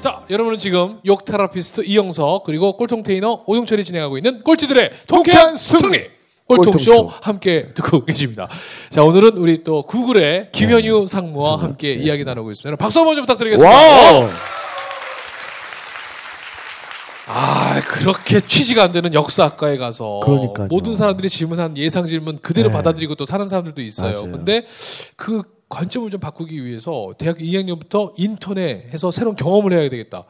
자, 여러분은 지금 욕 therapist 이영석 그리고 꼴통 테이너 오용철이 진행하고 있는 꼴찌들의 통쾌한 승리! 꼴통쇼. 함께 듣고 계십니다. 자, 오늘은 우리 또 구글의 김현유 상무와 함께 이야기 나누고 있습니다. 박수 한번 좀 부탁드리겠습니다. wow. 아, 그렇게 취직이 안 되는 역사학과에 가서 그러니까요. 모든 사람들이 질문한 예상 질문 그대로 네. 받아들이고 또 사는 사람들도 있어요. 맞아요. 근데 그 관점을 좀 바꾸기 위해서 대학 2학년부터 인턴에 해서 새로운 경험을 해야 되겠다.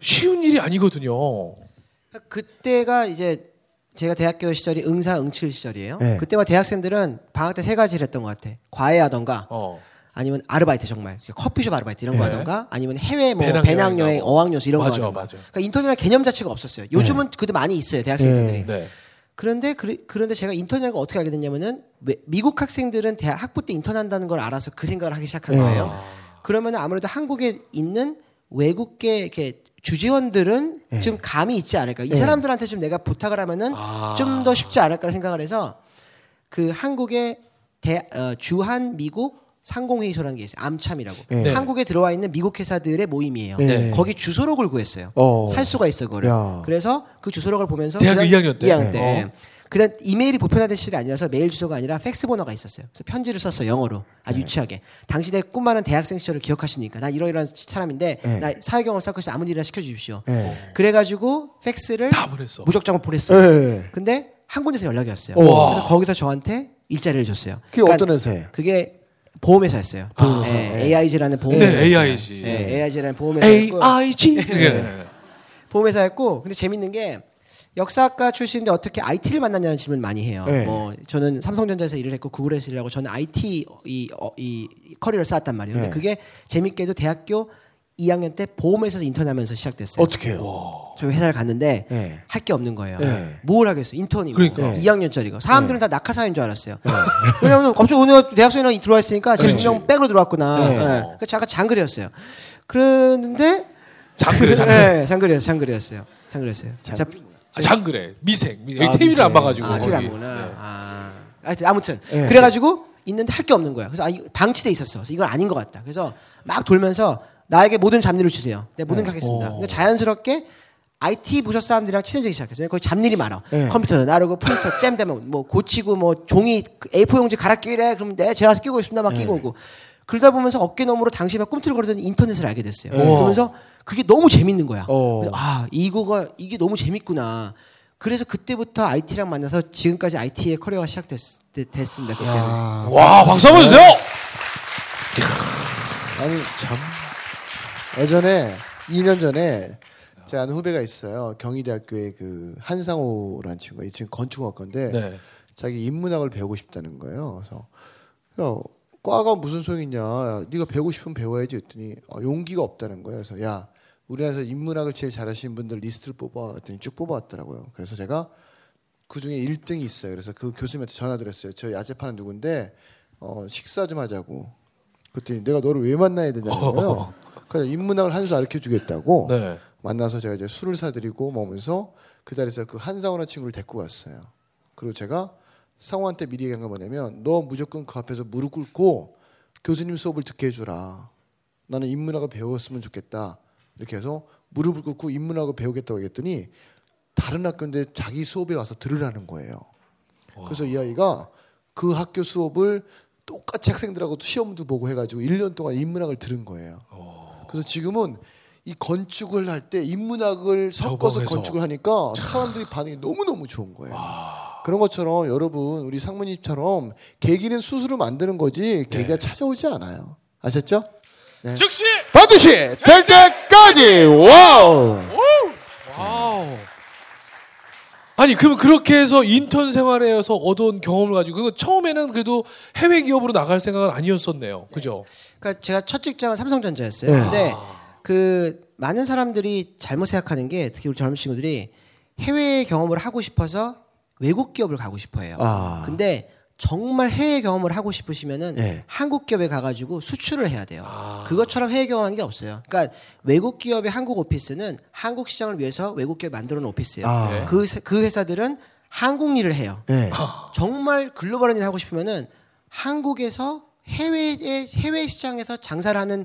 쉬운 일이 아니거든요. 그때가 이제 제가 대학교 시절이 응사 응칠 시절이에요. 네. 그때가 대학생들은 방학 때 세 가지를 했던 것 같아. 과외하던가 어. 아니면 아르바이트 정말 커피숍 아르바이트 이런 거 네. 하던가 아니면 해외 뭐 배낭여행. 어학연수 이런 거 맞아, 하던가. 맞아. 그러니까 인턴이라는 개념 자체가 없었어요. 요즘은 그래도 많이 있어요 대학생들이. 네. 그런데 그, 런데 제가 인턴이라는 걸 어떻게 알게 됐냐면은 왜- 미국 학생들은 대학 학부 때 인턴한다는 걸 알아서 그 생각을 하기 시작한 네. 거예요. 그러면 아무래도 한국에 있는 외국계 이렇게 주재원들은 네. 좀 감이 있지 않을까. 이 네. 사람들한테 좀 내가 부탁을 하면은 아. 좀더 쉽지 않을까 생각을 해서 그 한국의 대, 어, 주한 미국 상공회의소라는 게 있어요. 암참이라고. 네. 한국에 들어와 있는 미국 회사들의 모임이에요. 네. 거기 주소록을 구했어요. 어. 살 수가 있어 그거를. 야. 그래서 그 주소록을 보면서 그다음- 2학년 때? 2학년 때. 네. 그다음 이메일이 보편화된 시절이 아니라서 메일 주소가 아니라 팩스 번호가 있었어요. 그래서 편지를 썼어 영어로 아주 유치하게. 당신의 꿈많은 대학생 시절을 기억하시니까 나 이러이러한 사람인데 네. 나 사회 경험 쌓고 있어 아무 일이나 시켜주십시오. 네. 그래가지고 팩스를 다 보냈어. 무적장을 보냈어요. 네. 근데 한 군데서 연락이 왔어요. 그래서 거기서 저한테 일자리를 줬어요. 그게 어떤 회사예요? 그게 보험회사였어요. 보험회사. 예, 네. AIG라는 보험회사. 네, AIG. 예, AIG라는 보험회사였고 AIG. 보험회사였고 근데 재밌는 게 역사학과 출신인데 어떻게 IT를 만났냐는 질문 많이 해요. 네. 뭐 저는 삼성전자에서 일을 했고 구글에서 일을 하고 저는 IT 이, 어, 이 커리어를 쌓았단 말이에요. 근데 네. 그게 재밌게도 대학교 2학년 때 보험회사에서 인턴하면서 시작됐어요. 어떻게 해요? 저 회사를 갔는데 네. 할게 없는 거예요. 네. 뭘 하겠어? 인턴이 뭐 그러니까. 네. 2학년짜리가 사람들은 다 낙하사인 줄 알았어요. 왜냐면 갑자기 오늘 대학생이랑 들어와 있으니까 제 분명 백으로 들어왔구나. 네. 네. 그러니까 잠깐 장글이었어요. 그랬는데 장그래, 장그래. 네, 장글이었어요. 장글이었어요. 장글이었어요. 자, 아, 장그래. 미생. 미생. 아, TV를 안. 봐가지고. 아, TV를 안. 보구나. 네. 아, 하여튼 아무튼 네. 그래가지고 있는데 할 게 없는 거야. 그래서 아, 이거 방치돼 있었어. 그래서 이건 아닌 것 같다. 그래서 막 돌면서 나에게 모든 잡일을 주세요. 내가 모든 게 하겠습니다. 어. 근데 자연스럽게 IT 부서 사람들이랑 친해지기 시작했어요. 거기 잡일이 많아. 네. 컴퓨터 나르고 프린터 잼 되면 뭐 고치고 뭐 종이 A4 용지 갈아 끼래. 그럼 내 제가 끼고 있습니다. 막 끼고 오고. 그러다 보면서 어깨 너머로 당시에 막 꿈틀거리던 인터넷을 알게 됐어요. 그러면서 그게 너무 재밌는 거야. 어. 그래서 아 이거가 이게 너무 재밌구나. 그래서 그때부터 IT랑 만나서 지금까지 IT의 커리어가 시작됐습니다. 와, 박수 한번 주세요! 아니 참 예전에 2년 전에 제 아는 후배가 있어요. 경희대학교의 그 한상호라는 친구가 이 친구 건축학과인데 네. 자기 인문학을 배우고 싶다는 거예요. 그래서 야, 과가 무슨 소용이냐? 네가 배우고 싶으면 배워야지 했더니 어, 용기가 없다는 거예요. 그래서 야, 우리나라에서 인문학을 제일 잘하시는 분들 리스트를 뽑아 왔더니 쭉 뽑아왔더라고요. 그래서 제가 그 중에 1등이 있어요. 그래서 그 교수님한테 전화 드렸어요. 저 야채 파는 누군데 어, 식사 좀 하자고. 그랬더니 내가 너를 왜 만나야 되냐는 거예요. 그래서 인문학을 한 수 가르쳐 주겠다고 네. 만나서 제가 이제 술을 사드리고 먹으면서 그 자리에서 그 한상호라는 친구를 데리고 갔어요. 그리고 제가 상호한테 미리 얘기한 건 뭐냐면 너 무조건 그 앞에서 무릎 꿇고 교수님 수업을 듣게 해주라. 나는 인문학을 배웠으면 좋겠다. 이렇게 해서 무릎을 꿇고 인문학을 배우겠다고 했더니 다른 학교인데 자기 수업에 와서 들으라는 거예요. 그래서 이 아이가 그 학교 수업을 똑같이 학생들하고 시험도 보고 해가지고 1년 동안 인문학을 들은 거예요. 그래서 지금은 이 건축을 할 때 인문학을 섞어서 적용해서. 건축을 하니까 사람들이 반응이 너무너무 좋은 거예요. 그런 것처럼 여러분 우리 상무님처럼 계기는 스스로 만드는 거지 계기가 찾아오지 않아요. 아셨죠? 네. 즉시! 반드시 될 때까지. wow. 아니 그럼 그렇게 해서 인턴 생활에서 얻은 경험을 가지고 그 처음에는 그래도 해외 기업으로 나갈 생각은 아니었었네요. 그죠? 그러니까 제가 첫 직장은 삼성전자였어요. 네. 근데 그 많은 사람들이 잘못 생각하는 게 특히 우리 젊은 친구들이 해외 경험을 하고 싶어서 외국 기업을 가고 싶어해요. 아. 근데 정말 해외 경험을 하고 싶으시면은 예. 한국 기업에 가가지고 수출을 해야 돼요. 그것처럼 해외 경험하는 게 없어요. 그러니까 외국 기업의 한국 오피스는 한국 시장을 위해서 외국 기업 이 만들어 놓은 오피스예요. 아. 그, 세- 그 회사들은 한국 일을 해요. 예. 정말 글로벌한 일을 하고 싶으면은 한국에서 해외의 해외 시장에서 장사를 하는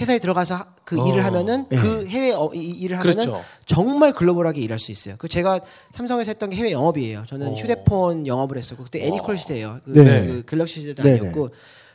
회사에 들어가서 하- 그 어. 일을 하면은 예. 그 해외 어, 이- 일을 하면은 그렇죠. 정말 글로벌하게 일할 수 있어요. 그 제가 삼성에서 했던 게 해외 영업이에요. 저는 어. 휴대폰 영업을 했었고 그때 애니콜 시대예요. 그, 네. 그 갤럭시 시대도 네, 아니었고.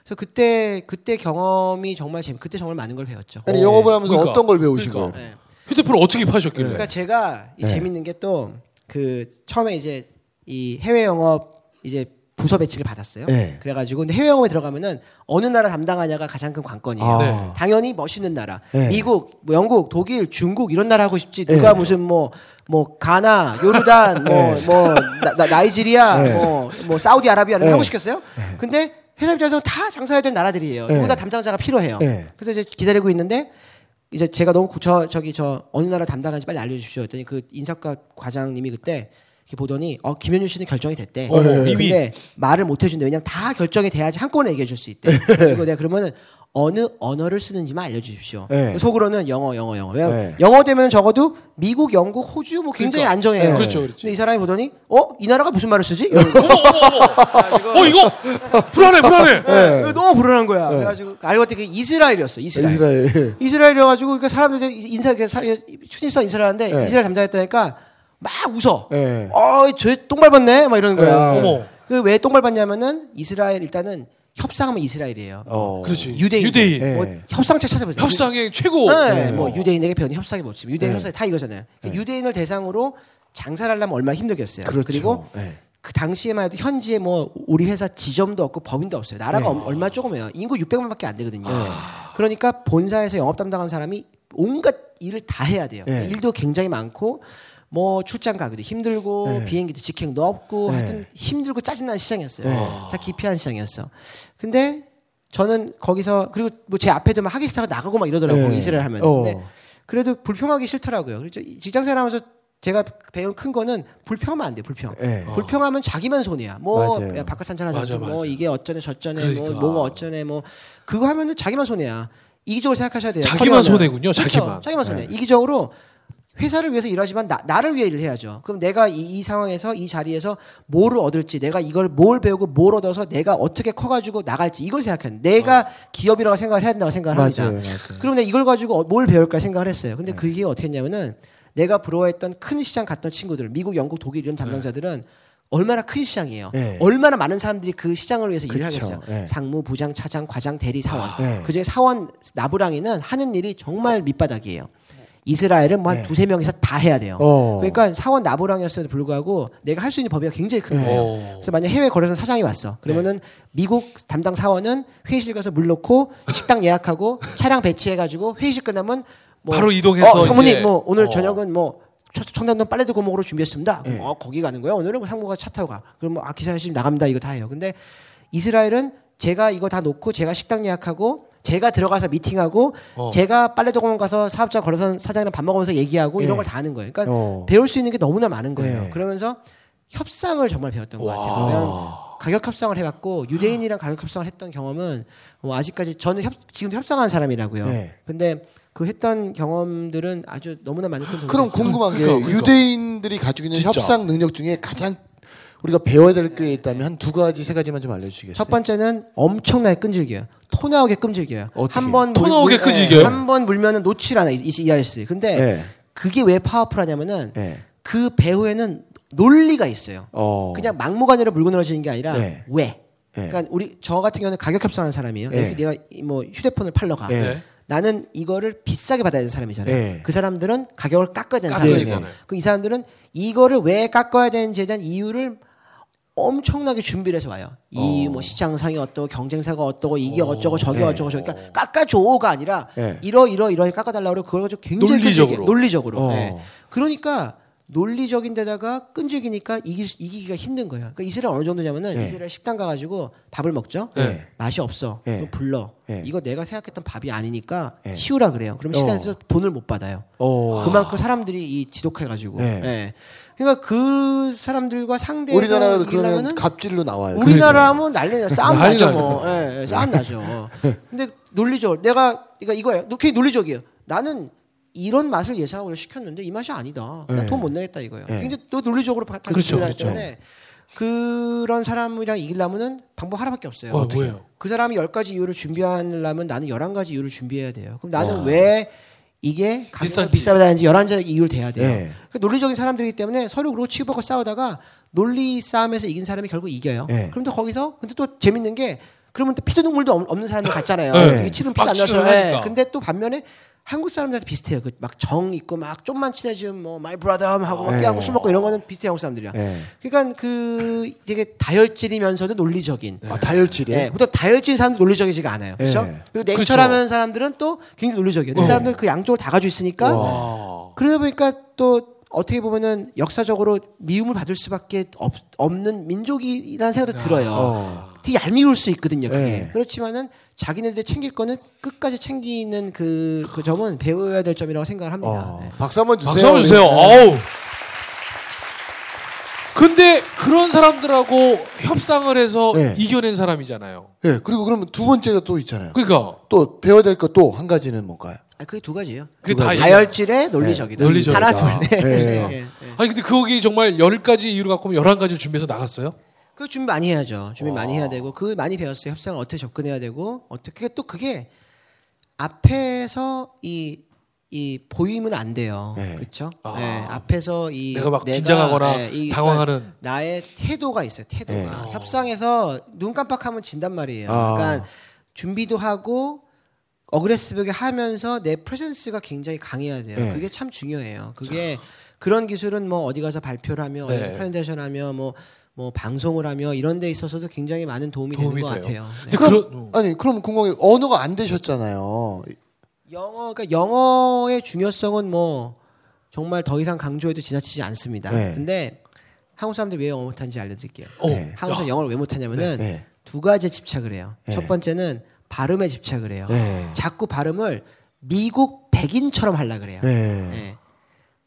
그래서 그때 그때 경험이 정말 재밌. 그때 정말 많은 걸 배웠죠. 아니 영업을 하면서 그러니까. 어떤 걸 배우신 그러니까. 거예요? 네. 휴대폰을 어떻게 파셨길래? 그러니까 제가 이 네. 재밌는 게 또 그 처음에 이제 이 해외 영업 이제 부서 배치를 받았어요. 네. 그래가지고 근데 해외 영업에 들어가면은 어느 나라 담당하냐가 가장 큰 관건이에요. 아. 네. 당연히 멋있는 나라, 네. 미국, 뭐 영국, 독일, 중국 이런 나라 하고 싶지. 누가 네. 무슨 뭐뭐 가나, 요르단, 네. 뭐뭐 나 이지리아, 네. 뭐뭐 사우디아라비아를 네. 하고 싶겠어요? 근데 회사 입장에서 다 장사해야 될 나라들이에요. 네. 누구나 담당자가 필요해요. 네. 그래서 이제 기다리고 있는데 이제 제가 너무 구- 저 저기 저 어느 나라 담당하는지 빨리 알려주십시오 했더니 그 인사과 과장님이 그때 보더니 어 김현준 씨는 결정이 됐대. 어, 근데 이미. 말을 못 해준대. 왜냐면 다 결정이 돼야지 한꺼번에 얘기해 줄 수 있대. 그리고 내가 그러면은 어느 언어를 쓰는지만 알려주십시오. 네. 속으로는 영어, 영어, 영어. 왜냐면 네. 영어 되면 적어도 미국, 영국, 호주 뭐 굉장히 그러니까. 안정해요. 네. 그렇죠, 그렇죠. 근데 이 사람이 보더니 어 이 나라가 무슨 말을 쓰지? 이러는 거야. 어 이거 불안해 불안해. 네. 너무 불안한 거야. 그래가지고 알고 봤더니 이스라엘이었어. 이스라엘. 이스라엘. 이스라엘이어가지고 그러니까 사람들이 인사 이렇게 사- 추진사 인사를 하는데 네. 이스라엘 담당했다니까 막 웃어. 네. 어 저똥 밟았네 막 이러는 거야. 네. 어머. 그왜 똥 밟았냐면은 이스라엘 일단은 협상하면 이스라엘이에요. 어. 그렇지. 유대인. 유대인. 네. 뭐 협상책 찾아보세요. 협상의 최고. 네, 네. 뭐 유대인에게 배우는 협상의 법칙. 유대인 네. 협상 다 이거잖아요. 그러니까 유대인을 대상으로 장사를 하려면 얼마나 힘들겠어요. 그렇죠. 리고 네. 그 당시에만 해도 현지에 뭐 우리 회사 지점도 없고 법인도 없어요. 나라가 네. 얼- 얼마 조금해요. 인구 600만밖에 안 되거든요. 그러니까 본사에서 영업 담당한 사람이 온갖 일을 다 해야 돼요. 네. 일도 굉장히 많고 뭐 출장 가기도 힘들고 네. 비행기도 직행도 없고 네. 하여튼 힘들고 짜증나는 시장이었어요. 네. 다 기피한 시장이었어. 근데 저는 거기서 그리고 뭐 제 앞에도 막 하기 싫다고 나가고 막 이러더라고요. 네. 거기 이스라엘 하면. 어. 근데 그래도 불평하기 싫더라고요. 그래서 직장 생활하면서 제가 배운 큰 거는 불평하면 안 돼요. 불평. 네. 불평하면 자기만 손해야. 뭐 맞아요. 야, 바깥 찬찬하지 맞아, 뭐. 이게 어쩌네 저쩌네 그러니까. 뭐 뭐가 어쩌네 뭐 그거 하면은 자기만 손해야. 이기적으로 생각하셔야 돼요. 자기만 커리어는. 손해군요, 그렇죠. 자기만. 자기만 손해. 이기적으로 회사를 위해서 일하지만 나, 나를 위해 일을 해야죠. 그럼 내가 이, 이 상황에서 이 자리에서 뭐를 얻을지, 내가 이걸 뭘 배우고 뭘 얻어서 내가 어떻게 커가지고 나갈지 이걸 생각해요. 내가 기업이라고 생각을 해야 된다고 생각을 합니다. 맞아요, 맞아요. 그럼 내가 이걸 가지고 어- 뭘 배울까 생각을 했어요. 근데 그게 어떻게 했냐면은 내가 부러워했던 큰 시장 갔던 친구들, 미국, 영국, 독일 이런 담당자들은 얼마나 큰 시장이에요. 네. 얼마나 많은 사람들이 그 시장을 위해서 일을 그쵸. 하겠어요. 네. 상무, 부장, 차장, 과장, 대리, 사원. 네. 그중에 사원 나부랑이는 하는 일이 정말 밑바닥이에요. 이스라엘은 뭐한 네. 두세 명이서 다 해야 돼요. 어. 그러니까 사원 나부랑이었음에도 불구하고 내가 할 수 있는 범위가 굉장히 큰 거예요. 어. 그래서 만약 해외 거래소 사장이 왔어. 그러면은 미국 담당 사원은 회의실 가서 물 넣고 식당 예약하고 차량 배치해가지고 회의실 끝나면 뭐 바로 이동해서 어, 사모님 이제- 뭐 오늘 어. 저녁은 뭐 초- 청담동 빨래도 고목으로 준비했습니다. 그럼 예. 어 거기 가는 거야. 오늘은 뭐 상무가 차 타고 가. 그럼 뭐 아, 기사 씨 나갑니다. 이거 다 해요. 근데 이스라엘은 제가 이거 다 놓고 제가 식당 예약하고 제가 들어가서 미팅하고 어. 제가 빨래도 공원 가서 사업자 걸어서 사장이랑 밥 먹으면서 얘기하고 이런 예. 걸다 하는 거예요. 그러니까 어. 배울 수 있는 게 너무나 많은 거예요. 네. 그러면서 협상을 정말 배웠던 것 와. 같아요. 그러면 가격 협상을 해봤고 유대인이랑 가격 협상을 했던 경험은 뭐 아직까지 저는 협, 지금도 협상하는 사람이라고요. 네. 근데 그 했던 경험들은 아주 너무나 많은 큰 그럼. 궁금한 게 그러니까, 그러니까. 유대인들이 가지고 있는 진짜. 협상 능력 중에 가장 우리가 배워야 될 게 있다면 한 두 가지 세 가지만 좀 알려주시겠어요? 첫 번째는 엄청나게 끈질겨요. 토 나오게 끈질겨요. 어떻게? 한번 토 나오게 끈질겨요? 한번 물면은 놓질 않아 이, 이 이하스. 근데 네. 그게 왜 powerful하냐면은 네. 그 배후에는 논리가 있어요. 어. 그냥 막무가내로 물고 늘어지는 게 아니라 네. 왜? 네. 그러니까 우리 저 같은 경우는 가격 협상하는 사람이에요. 네. 내가 이뭐 휴대폰을 팔러 가. 네. 네. 나는 이거를 비싸게 받아야 되는 사람이잖아요. 네. 그 사람들은 가격을 깎아야 되는 사람이에요. 되잖아요. 그이 사람들은 이거를 왜 깎아야 되는지에 대한 이유를 엄청나게 준비를 해서 와요. 이 뭐 시장상이 어떠고 경쟁사가 어떠고 이게 어 쩌고 저게 네. 어쩌고 저게 그러니까 깎아줘가 아니라 네. 이러 이러 이러 깎아달라고 그러고 그걸 가지고 굉장히 논리적으로. 논리적으로. 어. 네. 그러니까 논리적인 데다가 끈질기니까 이기, 이기기가 힘든 거예요. 그러니까 이스라엘 어느 정도냐면은 네. 이스라엘 식당 가가지고 밥을 먹죠. 네. 맛이 없어. 네. 불러. 네. 이거 내가 생각했던 밥이 아니니까 네. 치우라 그래요. 그럼 어. 식당에서 돈을 못 받아요. 어. 그만큼 사람들이 이 지독해가지고. 네. 예. 그러니까 그 사람들과 상대 우리나라도 그러면 갑질로 나와요. 우리나라 하면 난리 나 싸움 나죠. 뭐. 예, 예, 싸움 나죠. 근데 논리적 내가 그러니까 이거예요. 굉장히 논리적이에요. 나는 이런 맛을 예상하고 시켰는데 이 맛이 아니다. 네. 나돈 못 내겠다 이거예요. 네. 굉장히 또 논리적으로 바- 그렇죠, 그렇죠. 때문에 그런 사람이랑 이기려면은 방법 하나밖에 없어요. 어, 어떻게? 뭐예요? 그 사람이 열 가지 이유를 준비하려면 나는 열한 가지 이유를 준비해야 돼요. 그럼 나는 와. 왜 이게 가격이. 비싸다는지 열한 가지 이유를 대야 돼요. 네. 그 논리적인 사람들이기 때문에 서로 그러고 치고받고 싸우다가 논리 싸움에서 이긴 사람이 결국 이겨요. 네. 그럼 또 거기서 근데 또 재밌는 게 그러면 또 피도 눈물도 없- 없는 사람들 같잖아요. 네. 치는 피도 안막 나서. 예. 근데 또 반면에 한국 사람들한테 비슷해요. 그 막 정 있고 막 좀만 친해지면 뭐 my brother 하고 막 네. 깨하고 술 먹고 이런 거는 비슷해 한국 사람들이랑. 예. 그러니까 그 되게 다혈질이면서도 논리적인. 아, 다혈질이. 예, 보통 다혈질 사람들 논리적이지가 않아요. 그렇죠? 네. 그리고 냉철하면 사람들은 또 굉장히 논리적이에요. 그 사람들 그 양쪽을 다 가지고 있으니까 와. 그러다 보니까 또 어떻게 보면은 역사적으로 미움을 받을 수밖에 없, 없는 민족이라는 생각도 들어요. 어. 되게 얄미울 수 있거든요. 그게. 네. 그렇지만은 자기네들이 챙길 거는 끝까지 챙기는 그, 그 점은 배워야 될 점이라고 생각을 합니다. 어. 네. 박수 한번 주세요. 박수 한번 주세요. 우리. 어우. 근데 그런 사람들하고 협상을 해서 네. 이겨낸 사람이잖아요. 예. 그리고 그러면 두 번째가 또 있잖아요. 그러니까 또 배워야 될 것 또 한 가지는 뭔가요? 아, 그게 두 가지예요. 그게 다 다혈질의 논리적이다. 네, 논리적이다. 하나 둘 넷. 네. 예, 예. 아니 근데 거기 정말 열 가지 이유를 갖고 오면 열한 가지를 준비해서 나갔어요? 그 준비 많이 해야죠. 준비 많이 해야 되고 그 많이 배웠어요. 협상을 어떻게 접근해야 되고 어떻게 또 그게 앞에서 이 이 보이면 안 돼요. 네. 그렇죠? 아. 네, 앞에서 이 내가 막 긴장하거나 네, 이- 당황하는. 나의 태도가 있어요. 태도가 네. 협상에서 눈 깜빡하면 진단 말이에요. 아. 그러니까 준비도 하고 어그레시브하게 하면서 내 프레젠스가 굉장히 강해야 돼요. 네. 그게 참 중요해요. 그게 그런 기술은 뭐 어디 가서 발표를 하며 어디 가서 네. 프레젠테이션 하며 뭐 뭐 방송을 하며 이런 데 있어서도 굉장히 많은 도움이, 도움이 되는 것 돼요. 같아요. 네. 근데 그럼, 그런- 아니 그럼 궁금한 게 언어가 안 되셨잖아요. 영어 그러니까 영어의 중요성은 뭐 정말 더 이상 강조해도 지나치지 않습니다. 네. 근데 한국 사람들이 왜 영어 못하는지 알려드릴게요. 어, 네. 한국 사람 야, 영어를 왜 못하냐면은 네. 두 가지에 집착을 해요. 네. 첫 번째는 발음에 집착을 해요. 네. 자꾸 발음을 미국 백인처럼 하려 그래요. 네.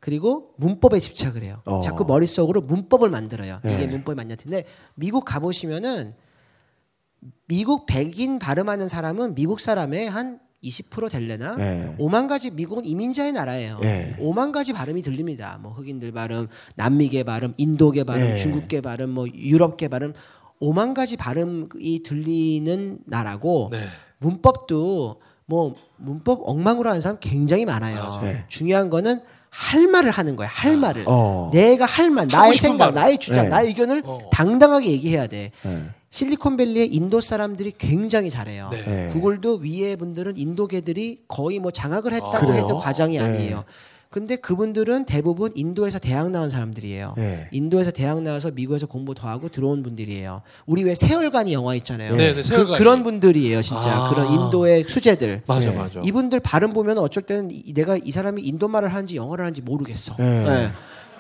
네. 그리고 문법에 집착을 해요. 어. 자꾸 머릿속으로 문법을 만들어요. 네. 이게 문법이 맞냐 근데 미국 가보시면은 미국 백인 발음하는 사람은 미국 사람의 한 20% 될래나 네. 5만 가지 미국은 이민자의 나라예요. 네. 5만 가지 발음이 들립니다. 뭐 흑인들 발음, 남미계 발음, 인도계 발음, 네. 중국계 발음, 뭐 유럽계 발음 5만 가지 발음이 들리는 나라고 네. 문법도 뭐 문법 엉망으로 하는 사람 굉장히 많아요. 네. 중요한 거는 할 말을 하는 거야. 할 말을. 어. 내가 할 말, 나의 생각, 말. 나의 주장, 네. 나의 의견을 어. 당당하게 얘기해야 돼. 네. 실리콘밸리의 인도 사람들이 굉장히 잘해요. 네. 네. 구글도 위에 분들은 인도계들이 거의 뭐 장악을 했다고 아? 해도 과장이 네. 아니에요. 근데 그분들은 대부분 인도에서 대학 나온 사람들이에요. 네. 인도에서 대학 나와서 미국에서 공부 더 하고 들어온 분들이에요. 우리 왜 세월간이 영화 있잖아요. 네, 네, 세월간이. 그, 런 분들이에요, 진짜. 아. 그런 인도의 수제들. 맞아 네. 맞아. 이분들 발음 보면 어쩔 때는 이- 내가 이 사람이 인도 말을 하는지 영어를 하는지 모르겠어. 네. 네.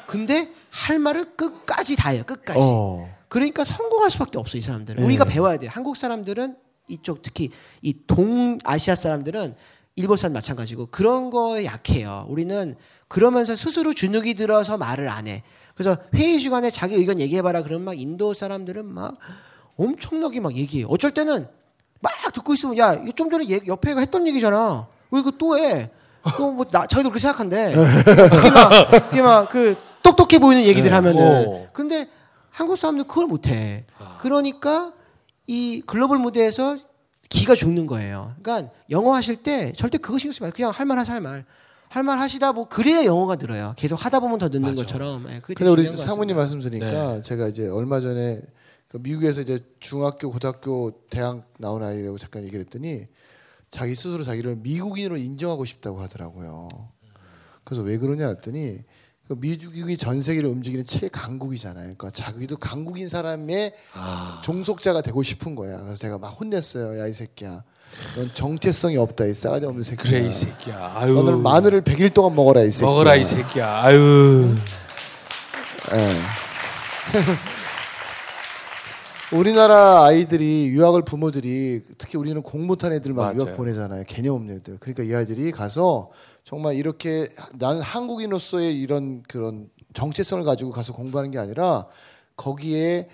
근데 할 말을 끝까지 다 해요. 끝까지. 어. 그러니까 성공할 수밖에 없어 이 사람들은. 네. 우리가 배워야 돼. 한국 사람들은 이쪽 특히 이 동아시아 사람들은 일본 사람 마찬가지고 그런 거에 약해요. 우리는 그러면서 스스로 주눅이 들어서 말을 안 해. 그래서 회의 시간에 자기 의견 얘기해봐라. 그러면 막 인도 사람들은 막 엄청나게 막 얘기해. 요 어쩔 때는 막 듣고 있으면 야 이거 좀 전에 얘- 옆에가 했던 얘기잖아. 왜 이거 또 해? 또뭐나 자기도 그렇게 생각한대. 그게 막 그게 막 그 똑똑해 보이는 얘기들 네. 하면은. 오. 근데 한국 사람들 그걸 못해. 아. 그러니까 이 글로벌 무대에서 기가 죽는 거예요. 그러니까 영어 하실 때 절대 그거 신경 쓰지 마요. 그냥 할 말 하세요, 할 말. 할 말 하시다 뭐 그래야 영어가 늘어요. 계속 하다 보면 더 늦는 맞아. 것처럼. 예, 그게 근데 우리 사모님. 말씀 들으니까 제가 이제 얼마 전에 그 미국에서 이제 중학교, 고등학교, 대학 나온 아이라고 잠깐 얘기를 했더니 자기 스스로 자기를 미국인으로 인정하고 싶다고 하더라고요. 그래서 왜 그러냐 했더니 그 미국이 전 세계를 움직이는 최강국이잖아요. 그러니까 자기도 강국인 사람의 아. 종속자가 되고 싶은 거야. 그래서 제가 막 혼냈어요. 야 이 새끼야. 넌 정체성이 없다. 이 싸가지 없는 새끼야. 그래 이 새끼야. 아유. 너는 마늘을 100일 동안 먹어라 이 새끼야. 먹어라 이 새끼야. 아유. 예. 우리나라 아이들이 유학을 부모들이 특히 우리는 공 못한 애들만 맞아요. 유학 보내잖아요. 개념 없는 애들. 그러니까 이 아이들이 가서 정말 이렇게 나는 한국인으로서의 이런 그런 정체성을 가지고 가서 공부하는 게 아니라 거기에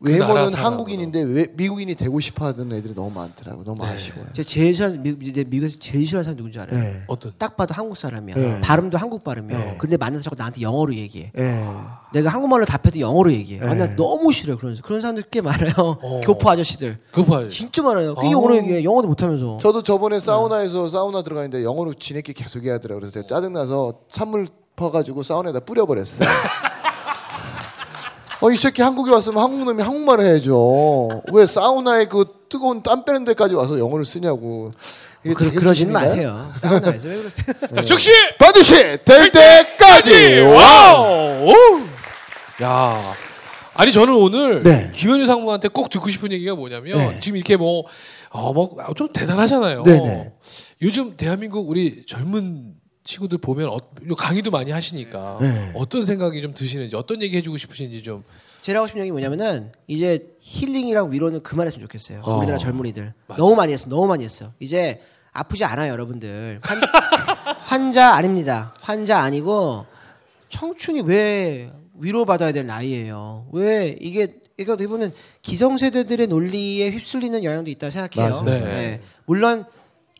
외모는 사람으로. 한국인인데 왜 미국인이 되고 싶어하는 애들이 너무 많더라고. 너무 네. 아쉬워요. 제가 제일 싫어하는 미, 미국에서 제일 싫어하는 사람 누군지 알아요? 네. 어떤 딱 봐도 한국 사람이야. 네. 발음도 한국 발음이야. 네. 근데 만나서 자꾸 나한테 영어로 얘기해. 예. 내가 한국말로 답해도 영어로 얘기해. 아, 나 네. 너무 싫어요. 그런 그런 사람들 꽤 많아요. 어. 교포 아저씨들. 그거 봐요. 진짜 많아요. 그 어. 영어로 얘기해. 영어도 못하면서. 저도 저번에 사우나에서 사우나 들어가는데 영어로 지네끼 계속 해야 하더라고요. 그래서 제가 짜증 나서 찬물 퍼가지고 사우나에다 뿌려버렸어요. 어, 이 새끼 한국에 왔으면 한국 놈이 한국말을 해야죠. 왜 사우나에 그 뜨거운 땀 빼는 데까지 와서 영어를 쓰냐고. 이게 그? 그러진 마세요. 사우나에서 왜 그러세요? 자, 즉시 반드시 될 때까지. wow. 오! 야. 아니 저는 오늘 네. 김현유 상무한테 꼭 듣고 싶은 얘기가 뭐냐면 네. 지금 이렇게 뭐 어뭐좀 대단하잖아요. 네네. 요즘 대한민국 우리 젊은 친구들 보면 어, 강의도 많이 하시니까 네. 어떤 생각이 좀 드시는지 어떤 얘기 해주고 싶으신지 좀 제가 하고 싶은 얘기 뭐냐면은 이제 힐링이랑 위로는 그만했으면 좋겠어요. 어. 우리나라 젊은이들 너무 많이 했어, 너무 많이 했어. 이제 아프지 않아요, 여러분들. 환, 환자 아닙니다. 환자 아니고 청춘이 왜 위로받아야 될 나이예요. 왜 이게 이거 어떻게 보면 기성세대들의 논리에 휩쓸리는 영향도 있다 생각해요. 맞아요. 네. 물론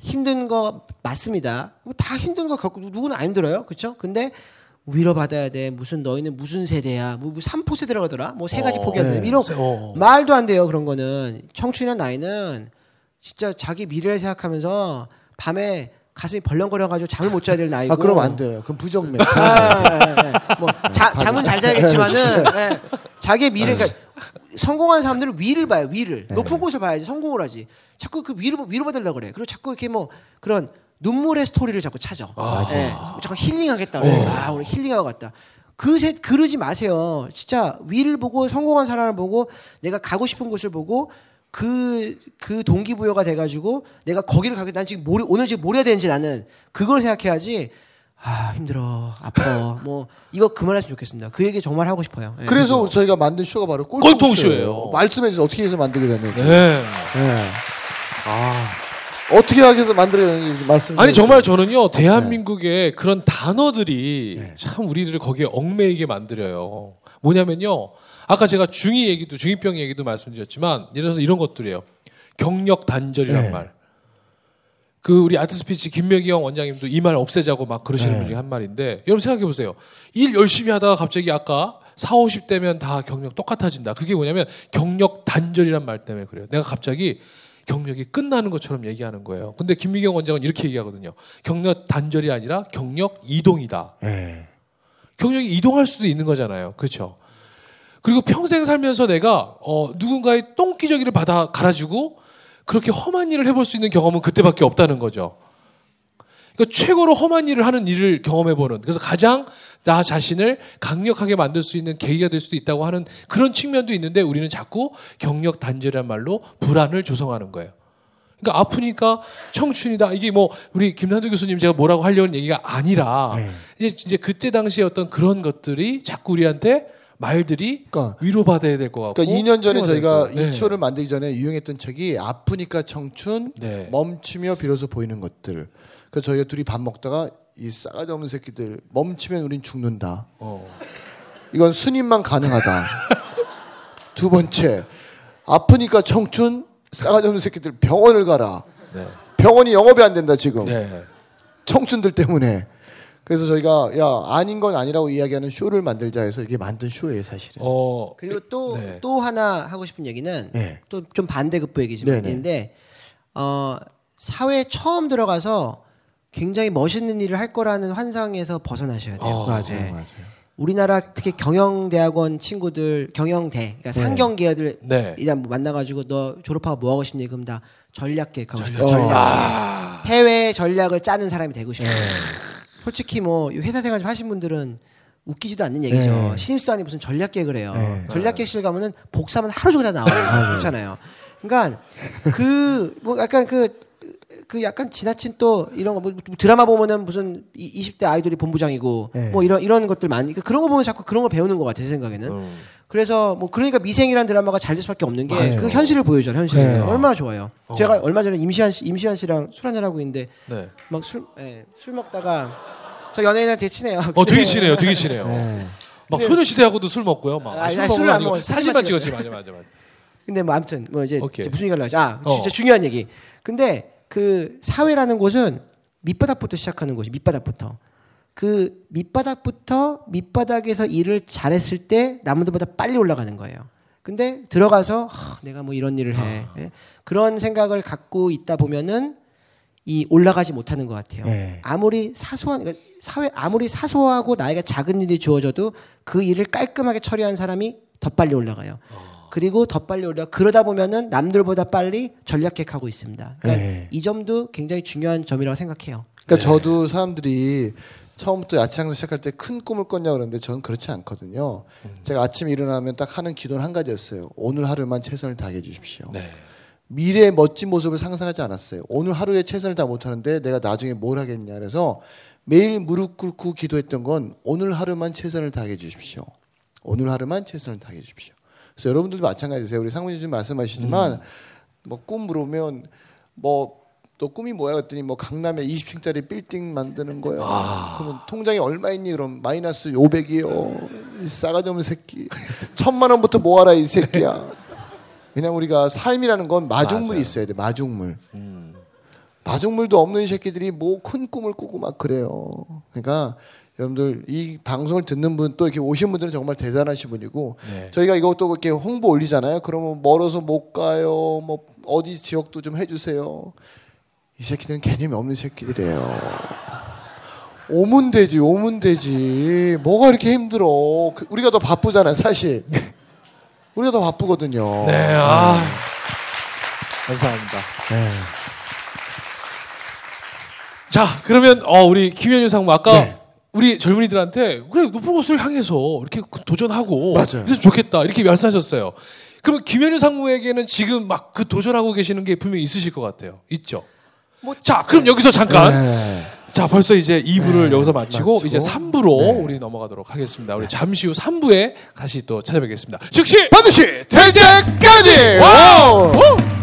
힘든 거 맞습니다. 뭐다 힘든 거 겪고 누구는 안 힘들어요, 그렇죠? 근데 위로받아야 돼. 무슨 너희는 무슨 세대야? 뭐, 뭐 삼포 세대라고 하더라. 뭐 세 가지 어, 포기하세요. 네. 이런 어. 말도 안 돼요. 그런 거는 청춘이란 나이는 진짜 자기 미래를 생각하면서 밤에 가슴이 벌렁거려가지고 잠을 못 자야 될 나이고. 아, 그럼 안 돼요. 그럼 부정맥. 아, 예, 예. 뭐 자, 잠은 잘 자야겠지만은 예. 자기의 미래 그러니까 성공한 사람들은 위를 봐요 위를 높은 곳을 봐야지 성공을 하지 자꾸 그 위로 위로 받으려고 그래 그리고 자꾸 이렇게 뭐 그런 눈물의 스토리를 자꾸 찾아 예. 자꾸 힐링하겠다 그래 아 오늘 힐링하고 갔다 그세 그러지 마세요 진짜 위를 보고 성공한 사람을 보고 내가 가고 싶은 곳을 보고 그, 그 동기부여가 돼가지고 내가 거기를 가게 난 지금 뭘, 오늘 지금 뭘 해야 되는지 나는 그걸 생각해야지 아 힘들어 아파 뭐 이거 그만했으면 좋겠습니다 그 얘기 정말 하고 싶어요 예. 그래서 저희가 만든 쇼가 바로 꼴통쇼예요. 꼴통쇼예요. 말씀해 주세요. 어떻게 해서 만들게 됐는지. 네. 예. 아. 어떻게 해서 만들게 됐는지 말씀 아니 정말 저는요 대한민국의 그런 단어들이 참 우리들을 거기에 얽매이게 만들어요. 뭐냐면요 아까 제가 중이 얘기도 중이병 얘기도 말씀드렸지만 예를 들어서 이런 것들이에요. 경력 단절이란 네. 말. 그 우리 아트 스피치 김명희 형 원장님도 이 말 없애자고 막 그러시는 네. 분 중에 한 말인데 여러분 생각해 보세요. 일 열심히 하다가 갑자기 아까 4, 50대면 다 경력 똑같아진다. 그게 뭐냐면 경력 단절이란 말 때문에 그래요. 내가 갑자기 경력이 끝나는 것처럼 얘기하는 거예요. 근데 김미경 원장은 이렇게 얘기하거든요. 경력 단절이 아니라 경력 이동이다. 예. 경력이 이동할 수도 있는 거잖아요. 그렇죠? 그리고 평생 살면서 내가 어, 누군가의 똥기저귀를 받아 갈아주고 그렇게 험한 일을 해볼 수 있는 경험은 그때밖에 없다는 거죠. 그러니까 최고로 험한 일을 하는 일을 경험해보는 그래서 가장 나 자신을 강력하게 만들 수 있는 계기가 될 수도 있다고 하는 그런 측면도 있는데 우리는 자꾸 경력 단절이란 말로 불안을 조성하는 거예요. 그러니까 아프니까 청춘이다. 이게 뭐 우리 김난도 교수님 제가 뭐라고 하려는 얘기가 아니라 네. 이제 이제 그때 당시에 어떤 그런 것들이 자꾸 우리한테 말들이 그러니까 위로받아야 될 것 같고 그러니까 2년 전에 저희가 될 거. 네. 이 만들기 전에 유행했던 책이 아프니까 청춘, 네. 멈추며 비로소 보이는 것들. 그래서 저희가 둘이 밥 먹다가 이 싸가지 없는 새끼들 멈추면 우린 죽는다. 어. 이건 스님만 가능하다. 두 번째 아프니까 청춘, 싸가지 없는 새끼들 병원을 가라. 네. 병원이 영업이 안 된다 지금. 네. 청춘들 때문에. 그래서 저희가 야 아닌 건 아니라고 이야기하는 쇼를 만들자 해서 이게 만든 쇼예요 사실은. 어. 그리고 또 네. 또 하나 하고 싶은 얘기는 네. 또좀 반대급부 얘기지만. 있는데 어 사회에 처음 들어가서 굉장히 멋있는 일을 할 거라는 환상에서 벗어나셔야 돼요. 어. 맞아요, 네. 맞아요. 우리나라 특히 경영대학원 친구들 경영대 그러니까 상경계들 네. 일단 뭐 만나가지고 너 졸업하고 뭐 하고 싶니 그럼 다 전략 계획하고 싶다 어. 전략 아. 해외 전략을 짜는 사람이 되고 싶다 네. 솔직히 뭐이 회사 생활 좀 하신 분들은 웃기지도 않는 얘기죠 네. 신입사원이 무슨 전략 계획을 해요 네. 전략 계획실 가면은 복사만 하루 종일 다 나와요 그렇잖아요 그러니까 그 뭐 약간 그 그 약간 지나친 또 이런 거 뭐 드라마 보면은 무슨 이- 20대 아이돌이 본부장이고 네. 뭐 이런 이런 것들 많이 그러니까 그런 거 보면 자꾸 그런 걸 배우는 것 같아요 제 생각에는 음. 그래서 뭐 그러니까 미생이라는 드라마가 잘 될 수밖에 없는 게. 그 현실을 보여줘요 현실 네. 얼마나 좋아요 제가 얼마 전에 임시한 씨 임시한 씨랑 술 한잔 하고 있는데 네. 막술술 먹다가 저 연예인이랑 되게 친해요. 어, 되게 친해요. 되게 친해요. 네. 막 소녀시대하고도 술 먹고요. 막 아니, 술 아니, 술을 거안 아니고 먹어요. 사진만 찍었지. 맞아, 맞아, 맞아. 근데 뭐 아무튼 뭐 이제. 이제 무슨 얘기를 하지? 아, 진짜 어. 중요한 얘기. 근데 그 사회라는 곳은 밑바닥부터 시작하는 곳이 밑바닥부터. 그 밑바닥부터 밑바닥에서 일을 잘했을 때 남들보다 빨리 올라가는 거예요. 근데 들어가서 하, 내가 뭐 이런 일을 해 예? 그런 생각을 갖고 있다 보면은 이 올라가지 못하는 것 같아요. 네. 아무리 사소한 그러니까 사회 아무리 사소하고 나에게 작은 일이 주어져도 그 일을 깔끔하게 처리한 사람이 더 빨리 올라가요. 그리고 더 빨리 올라 그러다 보면은 남들보다 빨리 전략핵하고 있습니다. 그러니까 네. 이 점도 굉장히 중요한 점이라고 생각해요. 그러니까 저도 사람들이 처음부터 야채 장사 시작할 때 큰 꿈을 꿨냐 그러는데 저는 그렇지 않거든요. 제가 아침에 일어나면 딱 하는 기도는 한 가지였어요. 오늘 하루만 최선을 다해 주십시오. 네. 미래의 멋진 모습을 상상하지 않았어요. 오늘 하루에 최선을 다 못하는데 내가 나중에 뭘 하겠냐. 그래서 매일 무릎 꿇고 기도했던 건 오늘 하루만 최선을 다해 주십시오. 오늘 하루만 최선을 다해 주십시오. 그래서 여러분들도 마찬가지세요. 우리 상무님 말씀하시지만 뭐꿈 물으면 뭐 너 꿈이 뭐야? 그랬더니 뭐 강남에 20층짜리 빌딩 만드는 거예요. 그러면 통장에 얼마 있니? 그럼 마이너스 500이요. 이 싸가지 없는 새끼. 천만 원부터 모아라 이 새끼야. 왜냐면 우리가 삶이라는 건 마중물이 맞아요. 있어야 돼. 마중물. 마중물도 없는 새끼들이 뭐 큰 꿈을 꾸고 막 그래요. 그러니까 여러분들 이 방송을 듣는 분 또 이렇게 오신 분들은 정말 대단하신 분이고 네. 저희가 이것도 이렇게 홍보 올리잖아요. 그러면 멀어서 못 가요. 뭐 어디 지역도 좀 해주세요. 이 새끼들은 개념이 없는 새끼들이에요. 오면 되지, 오면 되지. 뭐가 이렇게 힘들어? 그- 우리가 더 바쁘잖아요, 사실. 우리가 더 바쁘거든요. 네, 아. 감사합니다. 네. 자, 그러면 어, 우리 김현유 상무 아까 네. 우리 젊은이들한테 그래 높은 곳을 향해서 이렇게 도전하고 맞아요. 그래서 좋겠다 이렇게 말씀하셨어요. 그럼 김현유 상무에게는 지금 막 그 도전하고 계시는 게 분명히 있으실 것 같아요. 있죠. 자, 그럼 여기서 잠깐 네. 자, 벌써 이제 2부를 여기서 마치고, 마치고. 이제 3부로 네. 우리 넘어가도록 하겠습니다. 우리 잠시 후 3부에 다시 또 찾아뵙겠습니다. 즉시 반드시 될 때까지! wow! 우!